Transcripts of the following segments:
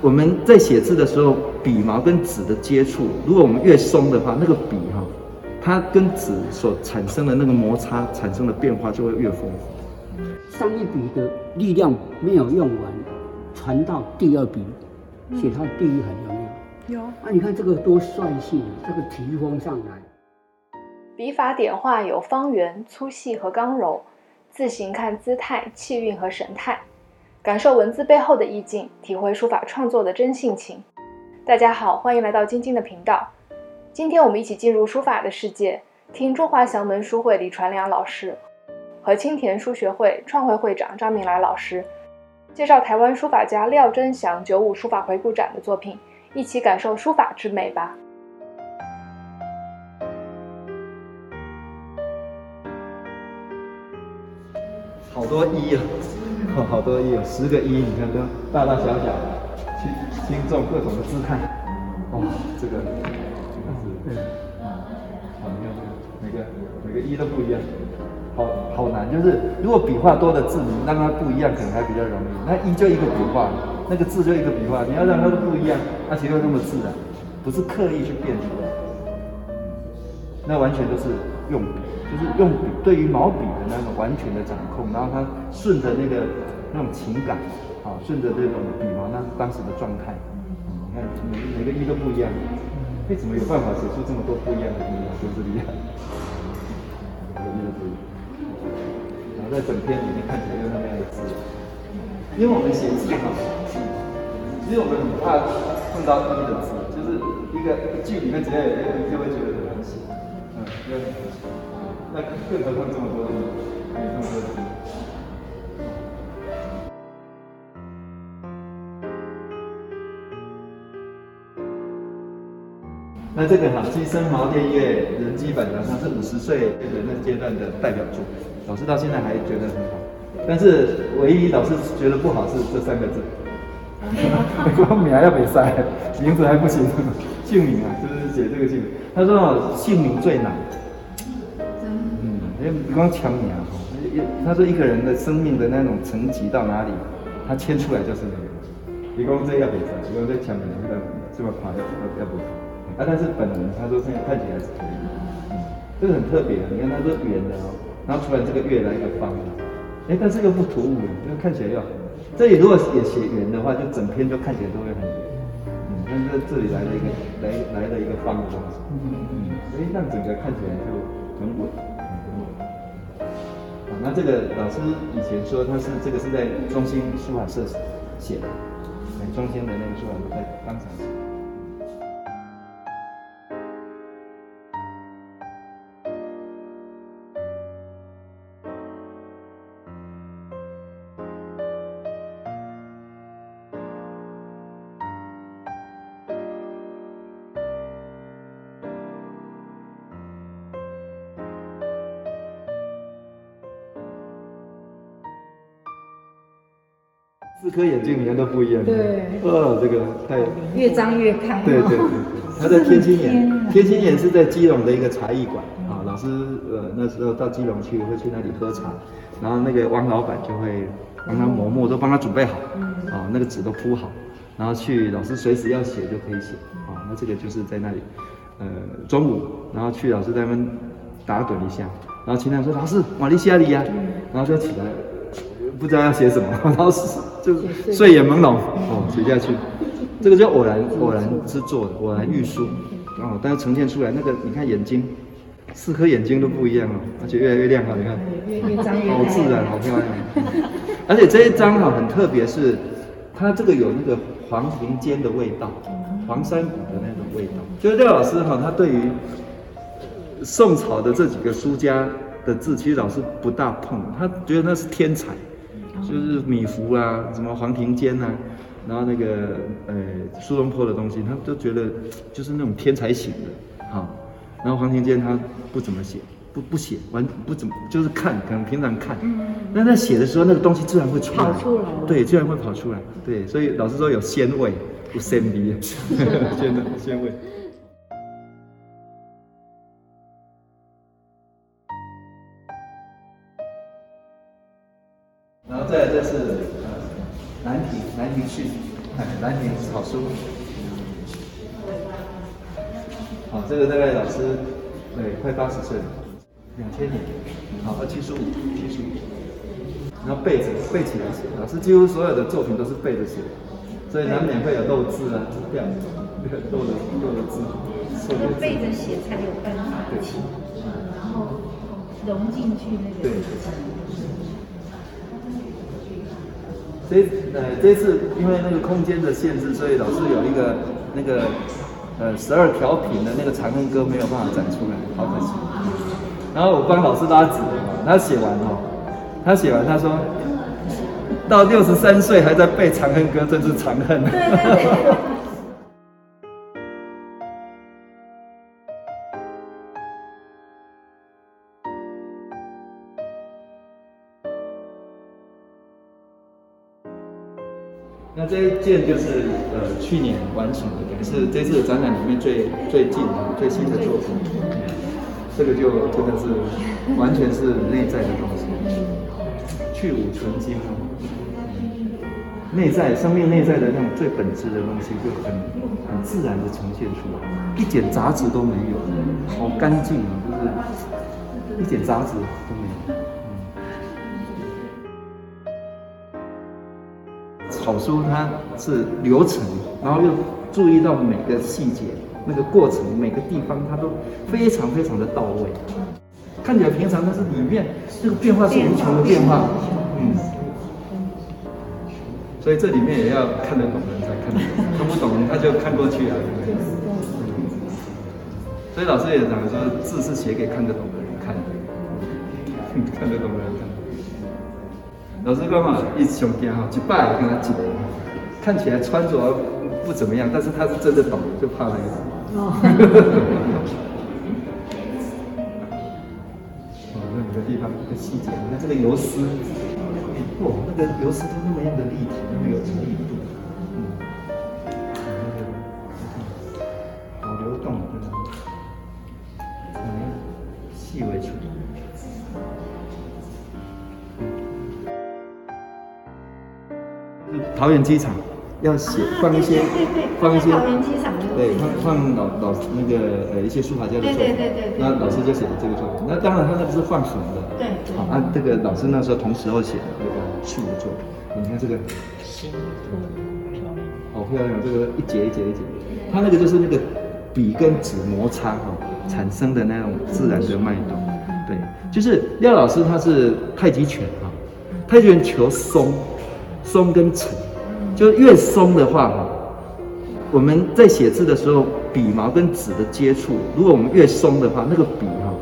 我们在写字的时候，笔毛跟纸的接触，如果我们越松的话，那个笔哈，它跟纸所产生的那个摩擦产生的变化就会越丰富。上一笔的力量没有用完，传到第二笔，写它第一横有没有？有啊，你看这个多帅气，这个提风上来。笔法点画有方圆、粗细和刚柔，字形看姿态、气韵和神态，感受文字背后的意境，体会书法创作的真性情。大家好，欢迎来到晶晶的频道。今天我们一起进入书法的世界，听中华祥门书会李传良老师和青田书学会创会会长张明来老师介绍台湾书法家廖真祥九五书法回顾展的作品，一起感受书法之美吧。好多一啊，好多一，有十个一，你看都大大小小，轻轻重各种的姿态，哇，这个，这个是，好，你看这个，每个每个一都不一样，好好难，就是如果笔画多的字，你让它不一样，可能还比较容易。那一就一个笔画，那个字就一个笔画，你要让它都不一样，它其实那么自然，不是刻意去变出来，那完全都是用笔。就是用笔对于毛笔的那种完全的掌控，然后他顺着那个那种情感，啊，顺着这种笔毛那当时的状态，你看每每个一都不一样，为什么有办法写出这么多不一样的一啊？就是厉害，每一都不一样，然后在整篇里面看起来又那么样的字，因为我们写字哈，其实我们很怕碰到一的字，就是一个一句里面只要有一个一，就会觉得，那更何况这么多的，有这么多。那这个哈，鸡声茅店业人机板桥，它是五十岁的那阶段的代表作，老师到现在还觉得很好。但是唯一老师觉得不好是这三个字，光名要比赛，名字还不行，姓名啊，就是写这个姓名。他说姓名最难。嗯因为不光抢名啊，他说一个人的生命的那种层级到哪里，他牵出来就是那个。你光这要比赛，你光这抢名那个这么快要要不啊？但是本人他说现在看起来是可以，嗯，这个很特别啊。你看他说圆的哦，然后突然这个月来一个方的，哎，但是又不突兀，就看起来要。这里如果也写圆的话，就整篇就看起来都会很圆。嗯，但是这里来了一个来来了一个方的东西，嗯嗯，哎，让整个看起来就很稳。很稳。啊那这个老师以前说他是这个是在中心书法社写的，中心的那个书法社在当场写。四颗眼睛，你看都不一样。对，哦，这个太越张越开。对对对，他在天心眼，天心眼是在基隆的一个茶艺馆啊。老师呃那时候到基隆去，会去那里喝茶，然后那个王老板就会帮他磨墨，都帮他准备好，啊，那个纸都铺好，然后去老师随时要写就可以写啊。那这个就是在那里，呃，中午然后去老师在那边打盹一下，然后秦亮说老师瓦利西亚里呀，然后就起来。不知道要写什么，然后是就睡眼朦胧哦，写下去。这个叫偶然偶然之作的偶然玉书哦，但是呈现出来那个，你看眼睛，四颗眼睛都不一样哦，而且越来越亮哈，你看，越越张越好自然，好漂亮。而且这一张哈很特别，是它这个有那个黄庭坚的味道，黄山谷的那种味道。就是廖老师哈，他对于宋朝的这几个书家的字，其实老师不大碰，他觉得那是天才。就是米芾啊，什么黄庭坚啊，然后那个呃苏东坡的东西，他们都觉得就是那种天才型的，好。然后黄庭坚他不怎么写，不不写，完不怎么就是看，可能平常看。嗯。那在写的时候，那个东西自然会出来。跑出来。对，自然会跑出来。对，所以老师说有鲜味，有鲜味，鲜的鲜味。然后再这是呃《兰亭》《兰亭序》，哎，兰亭草书。好，这个大概老师对快八十岁了，两千年，好，二七十五，七十五。然后背着背起来写，老师几乎所有的作品都是背着写，所以难免会有漏字啊、掉漏的漏的字，错要别字。背着写才有办法记，然后融进去那个对。这呃这次因为那个空间的限制，所以老师有一个那个呃十二调品的那个长恨歌没有办法展出来，好可惜。然后我帮老师拉纸，他写完哦，他写完他说，到六十三岁还在背长恨歌，真是长恨。这一件就是呃去年完成的，也是这次展览里面最最近的最新的作品。这个就真的是完全是内在的东西，去芜存精，内在生命内在的那种最本质的东西，就很很自然的呈现出来，一点杂质都没有，好干净啊，就是一点杂质都没有。草书它是流程，然后又注意到每个细节，那个过程每个地方它都非常非常的到位。看起来平常，但是里面这个变化是无穷的变化，嗯。所以这里面也要看得懂人才看得懂，看不懂他就看过去啊，所以老师也讲说，字是写给看得懂的人看的，看得懂的人看。老师刚好一胸肩哈，一拜跟他讲，看起来穿着不怎么样，但是他是真的懂，就怕那个。哦。哦，那每个地方的细节，你看这个游丝，哇，那个游丝都那么样的立体，那么有力度，嗯，好流动，真细微处理。桃园机场要写放一些对放一些桃园机场那个对放放老老那个呃一些书法家的作品，对对对对对那老师就写了这个作品。那当然他那不是放横的，对对。好，啊这个老师那时候同时候写的那个树的作品，你看这个，好漂亮，这个一节一节一节，他那个就是那个笔跟纸摩擦哈、产生的那种自然的脉动，对，就是廖老师他是太极拳哈、太极拳求松，松跟沉，就越松的话哈，我们在写字的时候，笔毛跟纸的接触，如果我们越松的话，那个笔哈，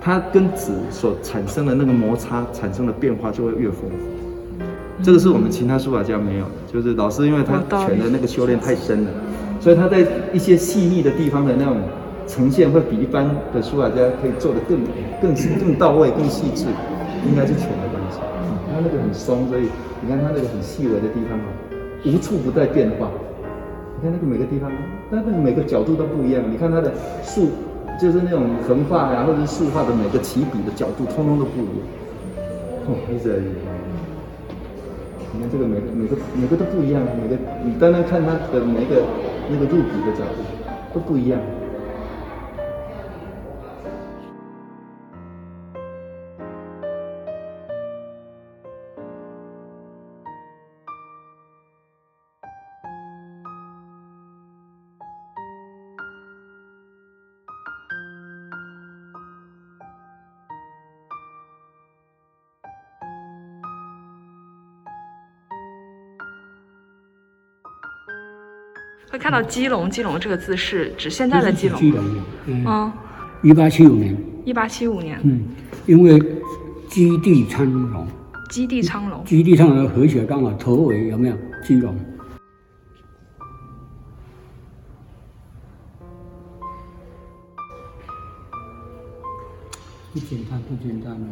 它跟纸所产生的那个摩擦产生的变化就会越丰富。这个是我们其他书法家没有的，就是老师因为他拳的那个修炼太深了，所以他在一些细腻的地方的那种呈现，会比一般的书法家可以做得更更更到位、更细致，应该是拳的关系。它那个很松，所以你看他那个很细微的地方哦，无处不在变化。你看那个每个地方，那个每个角度都不一样。你看它的竖，就是那种横画呀、或者是竖画的每个起笔的角度，通通都不一样。哦，一直而已。你看这个每个每个每个都不一样，每个你单单看它的每个那个入笔的角度都不一样。会看到基隆，基隆这个字是指现在的基隆。基隆的，嗯，嗯，一八七五年，一八七五年，嗯，因为基地昌隆，基地昌隆。基地昌隆合起来刚好头尾有没有基隆？不简单，不简单哦。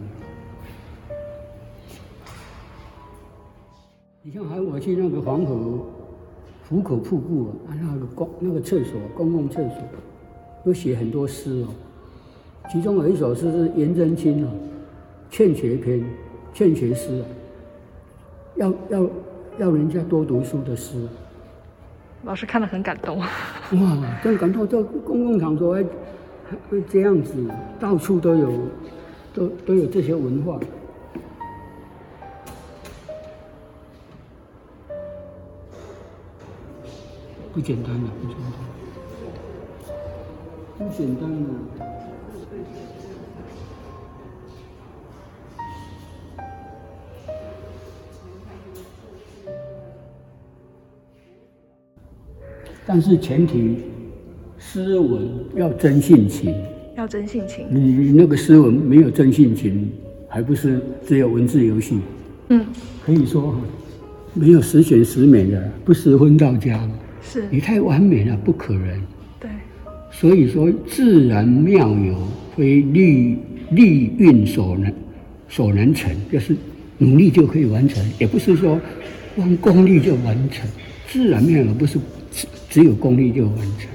你像还我去那个黄河湖口瀑布啊，那个公那个厕所公共厕所，有写很多诗哦。其中有一首诗是颜真卿哦，《劝学篇》，劝学诗啊，要要要人家多读书的诗。老师看了很感动。哇，真感动！这公共场所还还会这样子，到处都有，都都有这些文化。不简单的，不简单，不简单的。但是前提，诗文要真性情。要真性情。你那个诗文没有真性情，还不是只有文字游戏？嗯，可以说没有十全十美的，不十分到家嘛。是。你太完美了，不可能。对。所以说，自然妙有，非力力运所能所能成，就是努力就可以完成，也不是说光功力就完成。自然妙有不是。只只有功力就完成，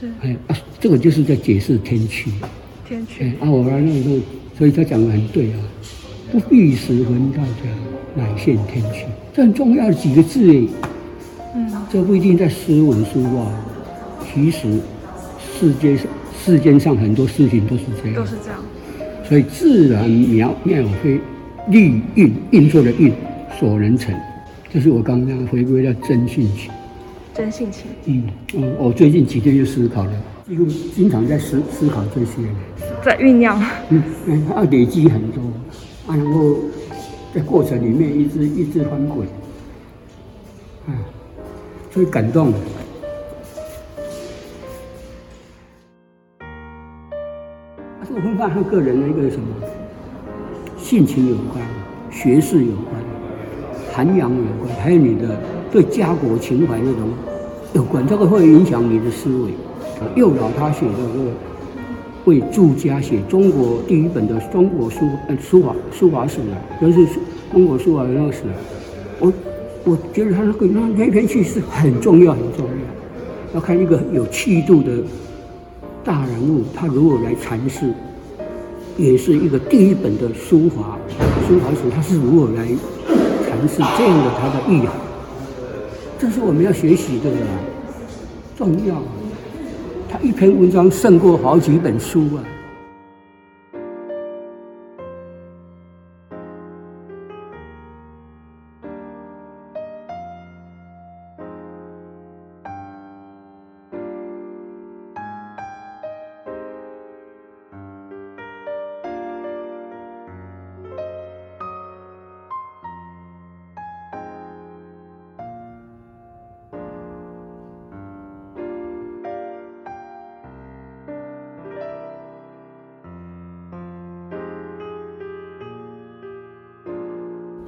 是哎啊，这个就是在解释天趣。天趣啊，我们那个，所以他讲的很对啊。不必时分道家，乃现天趣。这很重要的几个字诶。嗯，这不一定在诗文书画，其实世界上世间上很多事情都是这样。都是这样。所以自然妙妙非力运运作的运所能成，就是我刚刚回归到真性情。真性情。嗯嗯，我最近几天就思考了，几乎经常在思思考这些，在酝酿。嗯嗯，要累积很多，啊，然后在过程里面一直一直翻滚，啊，所以感动。这个分化和个人的一个什么性情有关，学识有关，涵养有关，还有你的。对家国情怀那种有关，这个会影响你的思维。右老他写的这个为注家写中国第一本的中国书呃书法书法史啊，就是中国书法的那个史。我我觉得他那个那那篇序是很重要很重要。要看一个有气度的大人物，他如何来阐释，也是一个第一本的书法书法史，他是如何来阐释这样的他的意涵。这是我们要学习的，重要。他一篇文章胜过好几本书啊。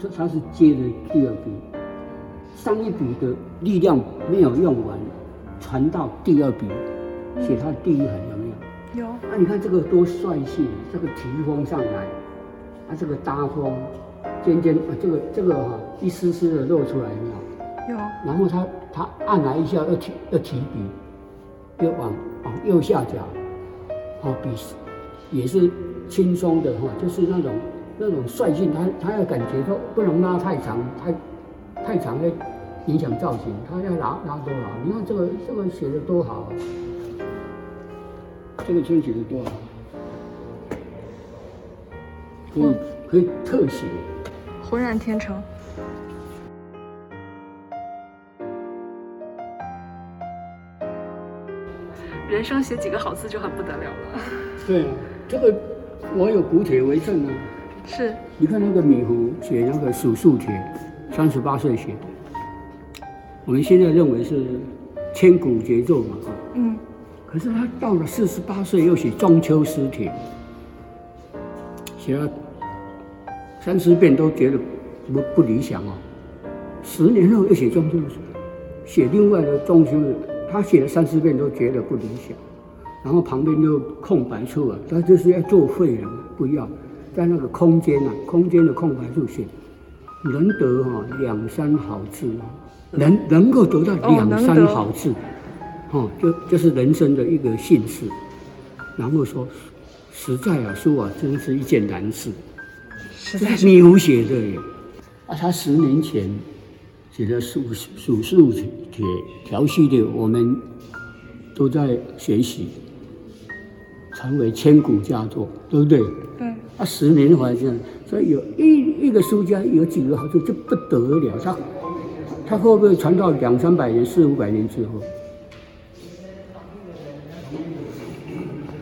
他是接的第二笔，上一笔的力量没有用完，传到第二笔，写他的第一横有没有？有。啊，你看这个多帅气，这个提风上来，啊，这个搭风，尖尖啊，这个这个哈，一丝丝的露出来有没有？有。然后他他按来一下，又提又提笔，又往往右下角，啊，笔也是轻松的哈，就是那种。那种率性，他他要感觉说不能拉太长，太太长会影响造型。他要拉拉多少？你看这个这个写的多好啊！这个字写的多好，可以可以特写，浑然天成。人生写几个好字就很不得了了。对啊，这个我有古帖为证啊。是，你看那个米芾写那个《蜀树帖》，三十八岁写的，我们现在认为是千古绝作嘛，哈，嗯，可是他到了四十八岁又写《中秋诗帖》，写了三四遍都觉得不不理想哦，十年后又写中秋诗，写另外的中秋，他写了三四遍都觉得不理想，然后旁边就空白处啊，他就是要作废了，不要。在那个空间啊，空间的空白处写，能得哈两三好字啊，能能够得到两三好字，哦，就就是人生的一个幸事。然后说，实在啊，书啊，真是一件难事。实在是。米芾写的耶，啊，他十年前写的数数数帖》，调戏的，我们都在学习，成为千古佳作，对不对？对。啊，十年怀这样，所以有一一个书家有几个好处就不得了，他他会不会传到两三百年、四五百年之后？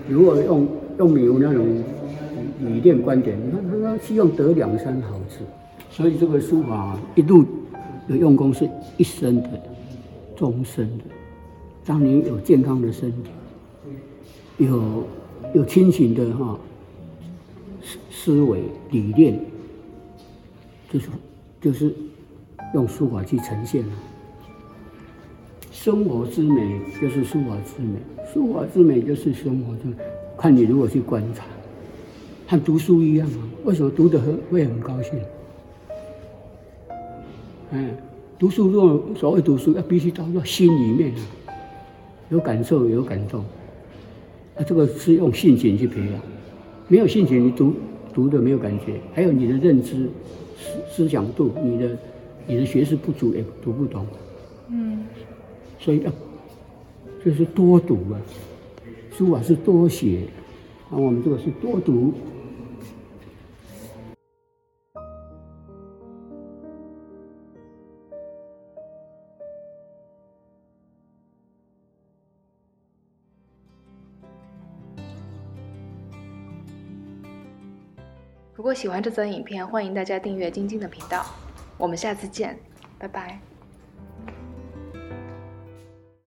如果用用米有那种理念观点，你看他他希望得两三好处，所以这个书法一路的用功是一生的、终身的。当你有健康的身体，有有清醒的哈。思维理念，就是就是用书法去呈现了。生活之美就是书法之美，书法之美就是生活之美。看你如何去观察，和读书一样啊。为什么读得很会很高兴？哎，读书如果所谓读书，要必须到到心里面啊，有感受有感动。啊，这个是用性情去培养。没有兴趣，你读读的没有感觉，还有你的认知、思思想度，你的你的学识不足，也读不懂。嗯，所以要就是多读啊，书法是多写，啊，我们这个是多读。果喜欢这则影片，欢迎大家订阅晶晶的频道。我们下次见，拜拜。